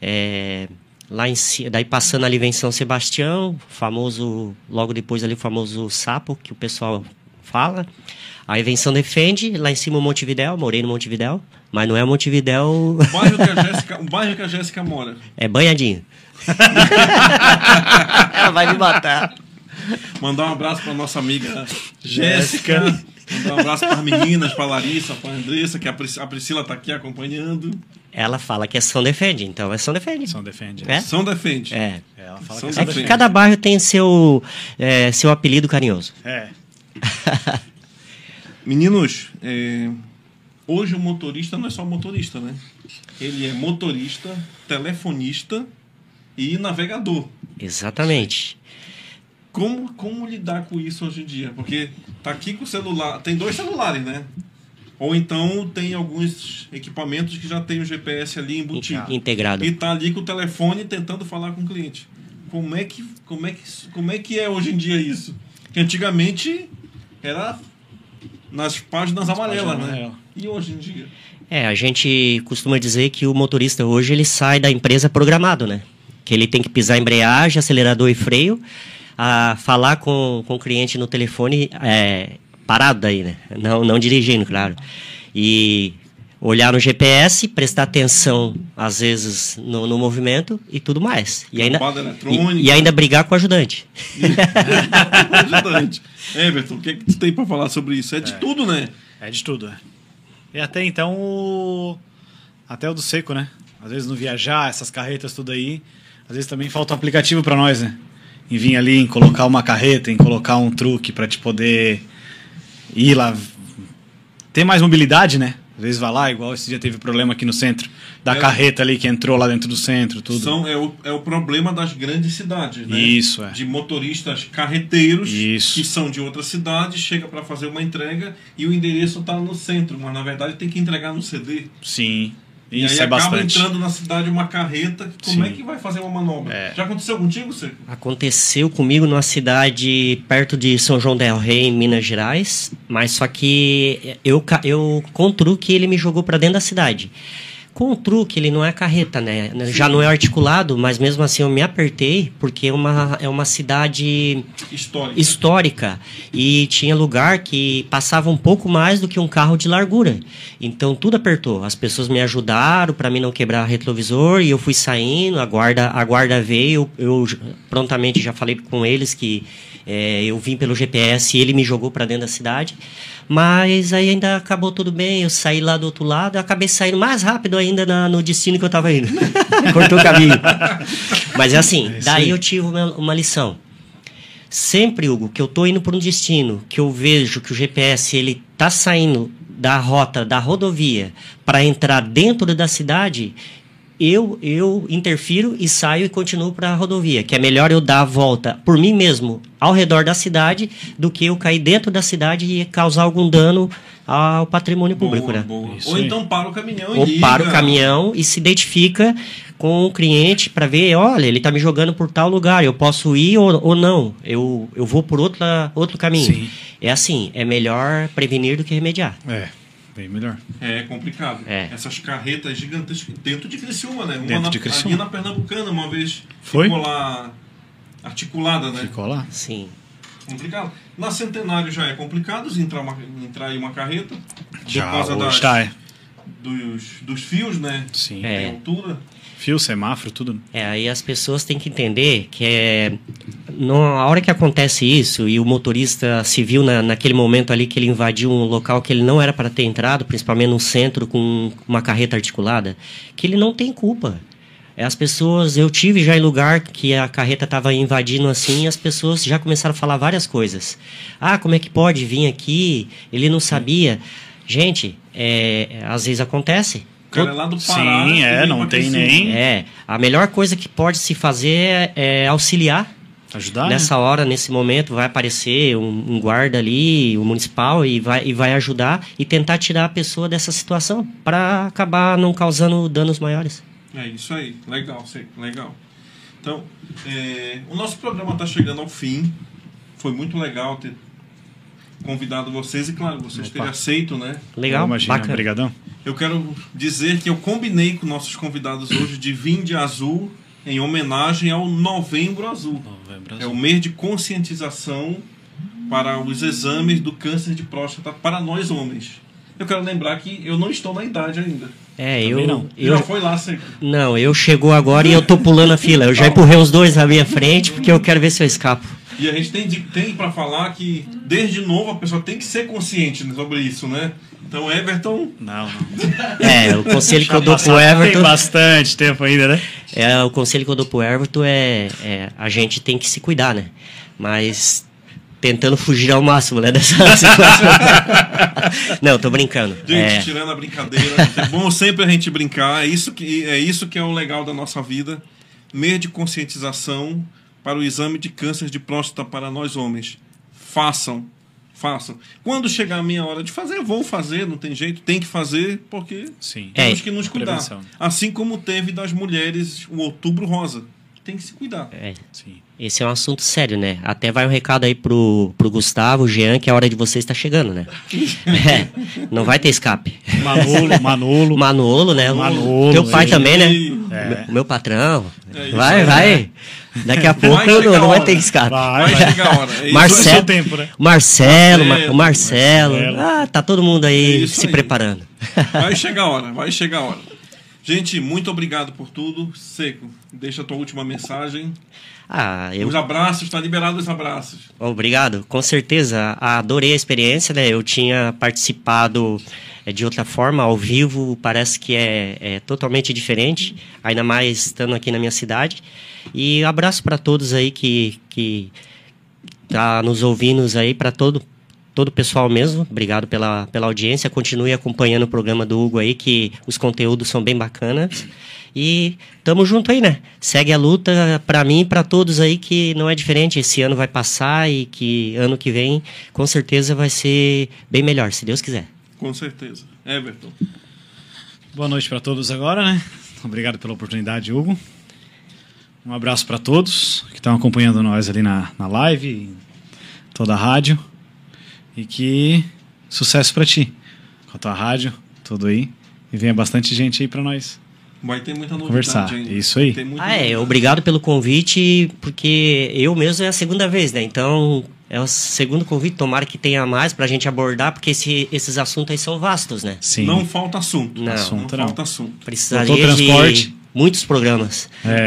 é, lá em cima, daí passando ali vem São Sebastião, famoso, logo depois ali o famoso sapo que o pessoal fala. Aí vem São Defende, lá em cima o Montevidéu, morei no Montevidéu, mas não é Montevidéu,
O bairro que a Jéssica, o bairro que a Jéssica mora.
é banhadinho. Ela vai me matar.
Mandar um abraço pra nossa amiga Jéssica. Mandar um abraço para as meninas, pra Larissa, pra Andressa, que a Pris- a Priscila tá aqui acompanhando.
Ela fala que é São Defende, então é São Defende.
São Defende.
É?
São defende.
É.
Ela fala
São
que
É
é
que
Defende.
cada bairro tem seu, é, seu apelido carinhoso.
É.
Meninos, é, hoje o motorista não é só motorista, né? Ele é motorista, telefonista e navegador.
Exatamente.
Como, como lidar com isso hoje em dia? Porque tá aqui com o celular. Tem dois celulares, né? Ou então tem alguns equipamentos que já tem o GPS ali embutido.
Integrado.
E tá ali com o telefone tentando falar com o cliente. Como é que, como é que, como é, que é hoje em dia isso? Que antigamente era nas páginas amarelas,
páginas
né? E hoje em dia?
É, a gente costuma dizer que o motorista hoje ele sai da empresa programado, né? Que ele tem que pisar embreagem, acelerador e freio, a falar com, com o cliente no telefone é, parado daí, né? Não, não dirigindo, claro. E olhar no GPS, prestar atenção, às vezes, no, no movimento e tudo mais. E ainda, e, e ainda brigar com o ajudante.
Ajudante. Everton, o que, é que tu tem pra falar sobre isso? É de tudo, né?
É de tudo, é. E até então o. Até o do seco, né? Às vezes no viajar, essas carretas tudo aí. Às vezes também falta um aplicativo pra nós, né? Em vir ali, em colocar uma carreta, em colocar um truque pra te poder ir lá. Ter mais mobilidade, né? Às vezes vai lá, igual esse dia teve problema aqui no centro, da
É.
carreta ali que entrou lá dentro do centro, tudo.
São, é, o, é o problema das grandes cidades, né?
Isso, é.
De motoristas carreteiros
Isso.
que são de outra cidade, chega para fazer uma entrega e o endereço tá no centro, mas na verdade tem que entregar no CD.
Sim.
E
Isso
aí
é
acaba
bastante.
entrando na cidade uma carreta, como
Sim.
é que vai fazer uma manobra?
É.
Já aconteceu contigo, Seco?
Aconteceu comigo numa cidade perto de São João del Rei, em Minas Gerais, mas só que eu, eu com truque ele me jogou para dentro da cidade. Com o truque ele não é carreta, né? Já não é articulado, mas mesmo assim eu me apertei porque é uma, é uma cidade
Histórica.
histórica e tinha lugar que passava um pouco mais do que um carro de largura. Então tudo apertou. As pessoas me ajudaram para mim não quebrar retrovisor e eu fui saindo. A guarda, a guarda veio. Eu, prontamente já falei com eles que eh, eu vim pelo GPS e ele me jogou para dentro da cidade. Mas aí ainda acabou tudo bem. Eu saí lá do outro lado. Eu acabei saindo mais rápido ainda na- no destino que eu estava indo. Cortou o caminho. Mas é assim.
isso
daí
aí.
eu tive uma, uma lição. Sempre, Hugo, que eu tô indo para um destino, que eu vejo que o GPS ele tá saindo da rota da rodovia para entrar dentro da cidade, eu eu interfiro e saio e continuo para a rodovia, que é melhor eu dar a volta por mim mesmo ao redor da cidade do que eu cair dentro da cidade e causar algum dano ao patrimônio público,
Boa,
né?
boa. Ou
aí.
então para o caminhão e
Ou
liga.
para o caminhão e se identifica com o cliente para ver, olha, ele está me jogando por tal lugar, eu posso ir ou, ou não, eu, eu vou por outra, outro caminho.
Sim.
É assim, é melhor prevenir do que remediar.
É, bem melhor.
É complicado.
É.
Essas carretas gigantescas dentro de Criciúma, né? Uma
Dentro
na,
de Criciúma.
Ali na Pernambucana, uma vez
Foi?
ficou lá articulada, né?
Ficou lá?
Sim.
Complicado. Na Centenário já é complicado entrar, uma, entrar aí uma carreta.
Já,
por causa das,
tá, é.
dos, dos fios, né?
Sim.
É.
Tem altura.
Fio, semáforo, tudo.
É, aí as pessoas têm que entender que é, na hora que acontece isso e o motorista se viu na, naquele momento ali que ele invadiu um local que ele não era para ter entrado, principalmente num centro com uma carreta articulada, que ele não tem culpa. É, As pessoas, eu tive já em lugar que a carreta estava invadindo assim, e as pessoas já começaram a falar várias coisas. Ah, como é que pode vir aqui? Ele não sabia. Gente, é, às vezes acontece.
O cara é lá do Pará.
Sim, é, não tem nem-
É, a melhor coisa que pode se fazer é, é auxiliar.
Ajudar,
Nessa
né?
hora, nesse momento, vai aparecer um, um guarda ali, o municipal, e vai, e vai ajudar e tentar tirar a pessoa dessa situação para acabar não causando danos maiores.
É isso aí, legal, sim, legal. Então, é, o nosso programa está chegando ao fim. Foi muito legal ter convidado vocês e, claro, vocês terem aceito, né?
Legal,
Imagina,
bacana.
obrigadão.
Eu quero dizer que eu combinei com nossos convidados hoje de vir de azul em homenagem ao Novembro Azul. É o mês de conscientização para os exames do câncer de próstata para nós homens. Eu quero lembrar que eu não estou na idade ainda.
É,
Também
eu,
não.
eu.
Já foi lá, sempre.
Não, eu chegou agora e eu tô pulando a fila. Eu já empurrei os dois na minha frente porque eu quero ver se eu escapo.
E a gente tem, de- tem para falar que, desde novo, a pessoa tem que ser consciente sobre isso, né? Então, Everton,
Não, não.
É, o conselho que eu dou pro
passaram- Tem
Everton.
bastante tempo ainda, né?
É, o conselho que eu dou pro Everton é, é a gente tem que se cuidar, né? Mas tentando fugir ao máximo, né, dessa situação. Não, tô brincando.
gente,
É,
tirando a brincadeira. É bom sempre a gente brincar. É isso, que, é isso que é o legal da nossa vida. Mês de conscientização para o exame de câncer de próstata para nós homens. Façam. Façam. Quando chegar a minha hora de fazer, eu vou fazer, não tem jeito, tem que fazer, porque
Sim.
temos
É,
que nos cuidar.
prevenção.
Assim como teve das mulheres o outubro rosa. Tem que se cuidar.
é,
Sim.
esse é um assunto sério, né? Até vai um recado aí pro, pro Gustavo, Jean, que a hora de vocês está chegando, né? É, não vai ter escape.
Manolo, Manolo.
Manolo, né?
Manolo,
Teu pai
é.
também, né?
É.
O meu patrão.
É
vai,
aí.
vai. Daqui a pouco
Vai
não, não vai ter escape.
Vai,
Vai chegar a hora. É.
Marcelo,
tempo, né?
Marcelo, Ma-
Marcelo,
o Marcelo.
Marcelo.
Ah, tá todo mundo
É
aí se
aí.
preparando.
Vai chegar a hora, vai chegar a hora. Gente, muito obrigado por tudo. Seco, deixa a tua última mensagem.
Ah, eu
Os abraços, está liberado os abraços.
Obrigado, com certeza. Adorei a experiência, né? Eu tinha participado eh, de outra forma, ao vivo, parece que é, é totalmente diferente, ainda mais estando aqui na minha cidade. E abraço para todos aí que, que tá nos ouvindo aí, para todo todo o pessoal mesmo. Obrigado pela, pela audiência. Continue acompanhando o programa do Hugo aí, que os conteúdos são bem bacanas. E tamo junto aí, né? Segue a luta pra mim e pra todos aí que não é diferente. Esse ano vai passar e que ano que vem com certeza vai ser bem melhor, se Deus quiser.
Com certeza. Everton.
Boa noite para todos agora, né? Obrigado pela oportunidade, Hugo. Um abraço para todos que estão acompanhando nós ali na, na live, em toda a rádio. E que sucesso para ti, com a tua rádio, tudo aí. E venha bastante gente aí para nós.
Vai ter muita novidade
Conversar,
ainda.
isso aí.
Ah, é, obrigado pelo convite, porque eu mesmo é a segunda vez, né? Então, é o segundo convite, tomara que tenha mais pra gente abordar, porque esse- esses assuntos aí são vastos, né?
Sim.
Não falta assunto.
Não.
Assunto
não
não.
falta assunto.
Precisaria de
Transporte.
muitos programas
É,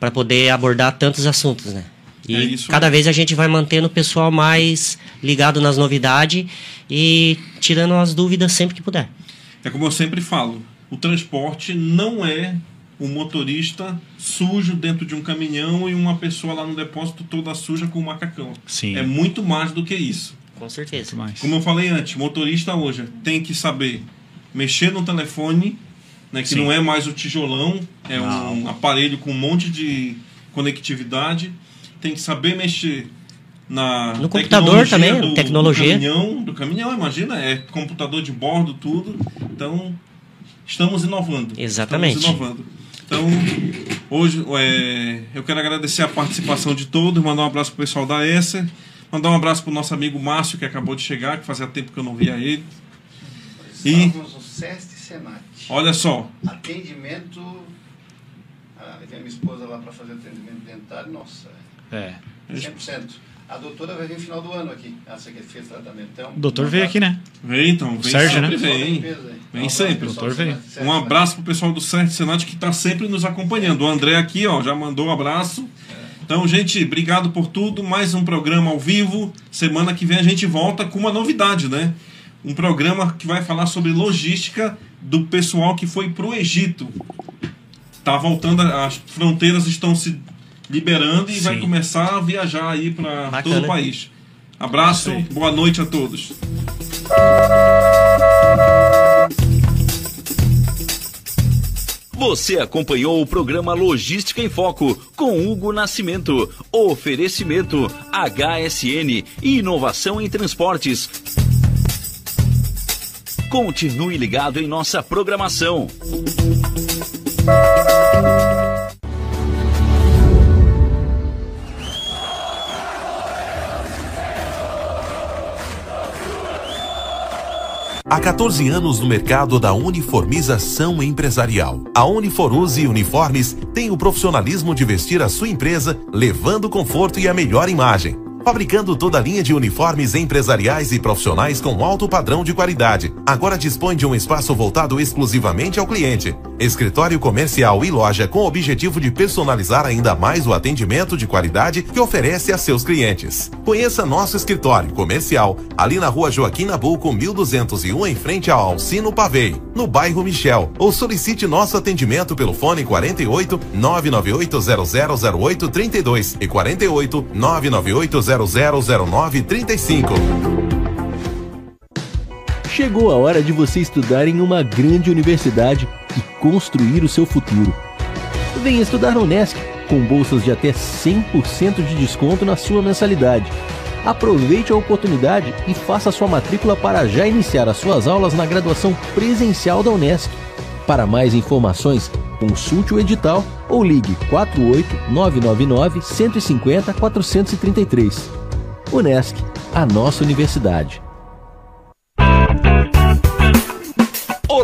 pra poder abordar tantos assuntos, né? E
É isso
cada vez a gente vai mantendo o pessoal mais ligado nas novidades e tirando as dúvidas sempre que puder.
É como eu sempre falo, o transporte não é um motorista sujo dentro de um caminhão e uma pessoa lá no depósito toda suja com um macacão.
Sim.
É muito mais do que isso.
Com certeza.
Mais.
Como eu falei antes, motorista hoje tem que saber mexer no telefone, né, que
Sim.
não é mais o tijolão, é
Não.
um aparelho com um monte de conectividade. Tem que saber mexer na
No computador também,
do,
tecnologia.
Do caminhão, do caminhão, imagina, é computador de bordo, tudo. Então, estamos inovando.
Exatamente.
Estamos inovando. Então, hoje é, eu quero agradecer a participação de todos, mandar um abraço pro pessoal da Esser, mandar um abraço pro nosso amigo Márcio, que acabou de chegar, que fazia tempo que eu não via ele. E-. Olha só,
Atendimento. Ah, levei a minha esposa lá para fazer atendimento dentário. Nossa,
É.
100%. A doutora vai vir no final do ano aqui, essa que fez tratamento. Então,
O doutor veio aqui, né?
vem então, vem
Sérgio,
sempre,
né?
vem. Vem sempre.
Doutor veio.
Um abraço pro pessoal do Certo Senat que está sempre nos acompanhando. O André aqui, ó, já mandou um abraço. Então, gente, obrigado por tudo. Mais um programa ao vivo. Semana que vem a gente volta com uma novidade, né? Um programa que vai falar sobre logística do pessoal que foi pro Egito. Tá voltando, as fronteiras estão se liberando e
Sim.
vai começar a viajar aí para todo o país. Abraço,
aí.
boa noite a todos.
Você acompanhou o programa Logística em Foco com Hugo Nascimento. Oferecimento HSN e inovação em transportes. Continue ligado em nossa programação.
Há 14 anos no mercado da uniformização empresarial. A Uniforuse Uniformes tem o profissionalismo de vestir a sua empresa, levando conforto e a melhor imagem. Fabricando toda a linha de uniformes empresariais e profissionais com alto padrão de qualidade. Agora dispõe de um espaço voltado exclusivamente ao cliente. Escritório comercial e loja com o objetivo de personalizar ainda mais o atendimento de qualidade que oferece a seus clientes. Conheça nosso escritório comercial ali na rua Joaquim Nabuco, 1201, em frente ao Alcino Pavei, no bairro Michel. Ou solicite nosso atendimento pelo fone 48 998 0008 32 e 48 998 0009 35.
Chegou a hora de você estudar em uma grande universidade e construir o seu futuro. Venha estudar na Unesc, com bolsas de até 100% de desconto na sua mensalidade. Aproveite a oportunidade e faça sua matrícula para já iniciar as suas aulas na graduação presencial da Unesc. Para mais informações, consulte o edital ou ligue 48 999 150 433. Unesc, a nossa universidade.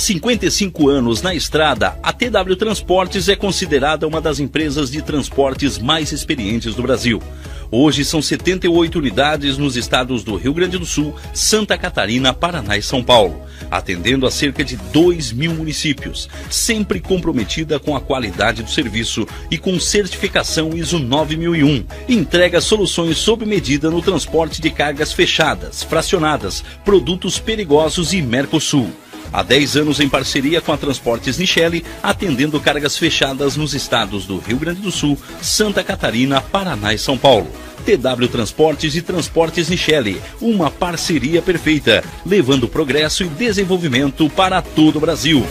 55 anos na estrada, a TW Transportes é considerada uma das empresas de transportes mais experientes do Brasil. Hoje são 78 unidades nos estados do Rio Grande do Sul, Santa Catarina, Paraná e São Paulo, atendendo a cerca de 2 mil municípios, sempre comprometida com a qualidade do serviço e com certificação ISO 9001. Entrega soluções sob medida no transporte de cargas fechadas, fracionadas, produtos perigosos e Mercosul. Há 10 anos em parceria com a Transportes Nichelle, atendendo cargas fechadas nos estados do Rio Grande do Sul, Santa Catarina, Paraná e São Paulo. TW Transportes e Transportes Nichelle, uma parceria perfeita, levando progresso e desenvolvimento para todo o Brasil.